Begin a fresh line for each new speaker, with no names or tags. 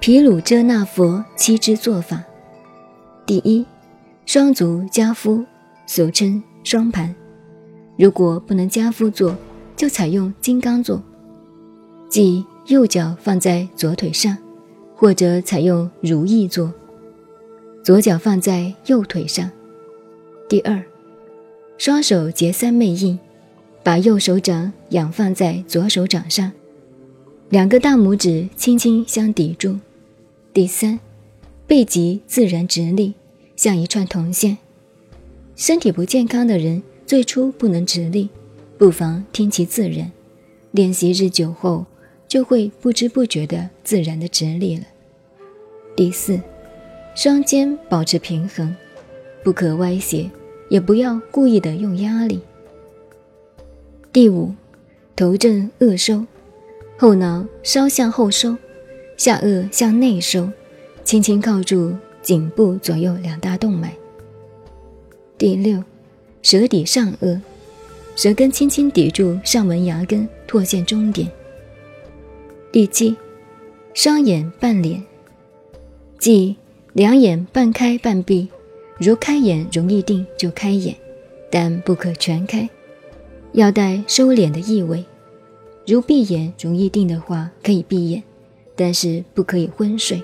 毗卢遮那佛七支做法：第一，双足加夫，俗称双盘。如果不能加夫坐，就采用金刚坐，即右脚放在左腿上，或者采用如意坐，左脚放在右腿上。第二，双手结三昧印，把右手掌仰放在左手掌上，两个大拇指轻轻相抵住。第三，背脊自然直立，像一串铜线。身体不健康的人最初不能直立，不妨听其自然，练习日久后，就会不知不觉的自然的直立了。第四，双肩保持平衡，不可歪斜，也不要故意的用压力。第五，头正颚收，后脑稍向后收。下颚向内收，轻轻靠住颈部左右两大动脉。第六，舌抵上颚，舌根轻轻抵住上门牙根，唾线中点。第七，双眼半脸，即两眼半开半闭，如开眼容易定就开眼，但不可全开，要带收敛的意味。如闭眼容易定的话，可以闭眼。但是不可以昏睡。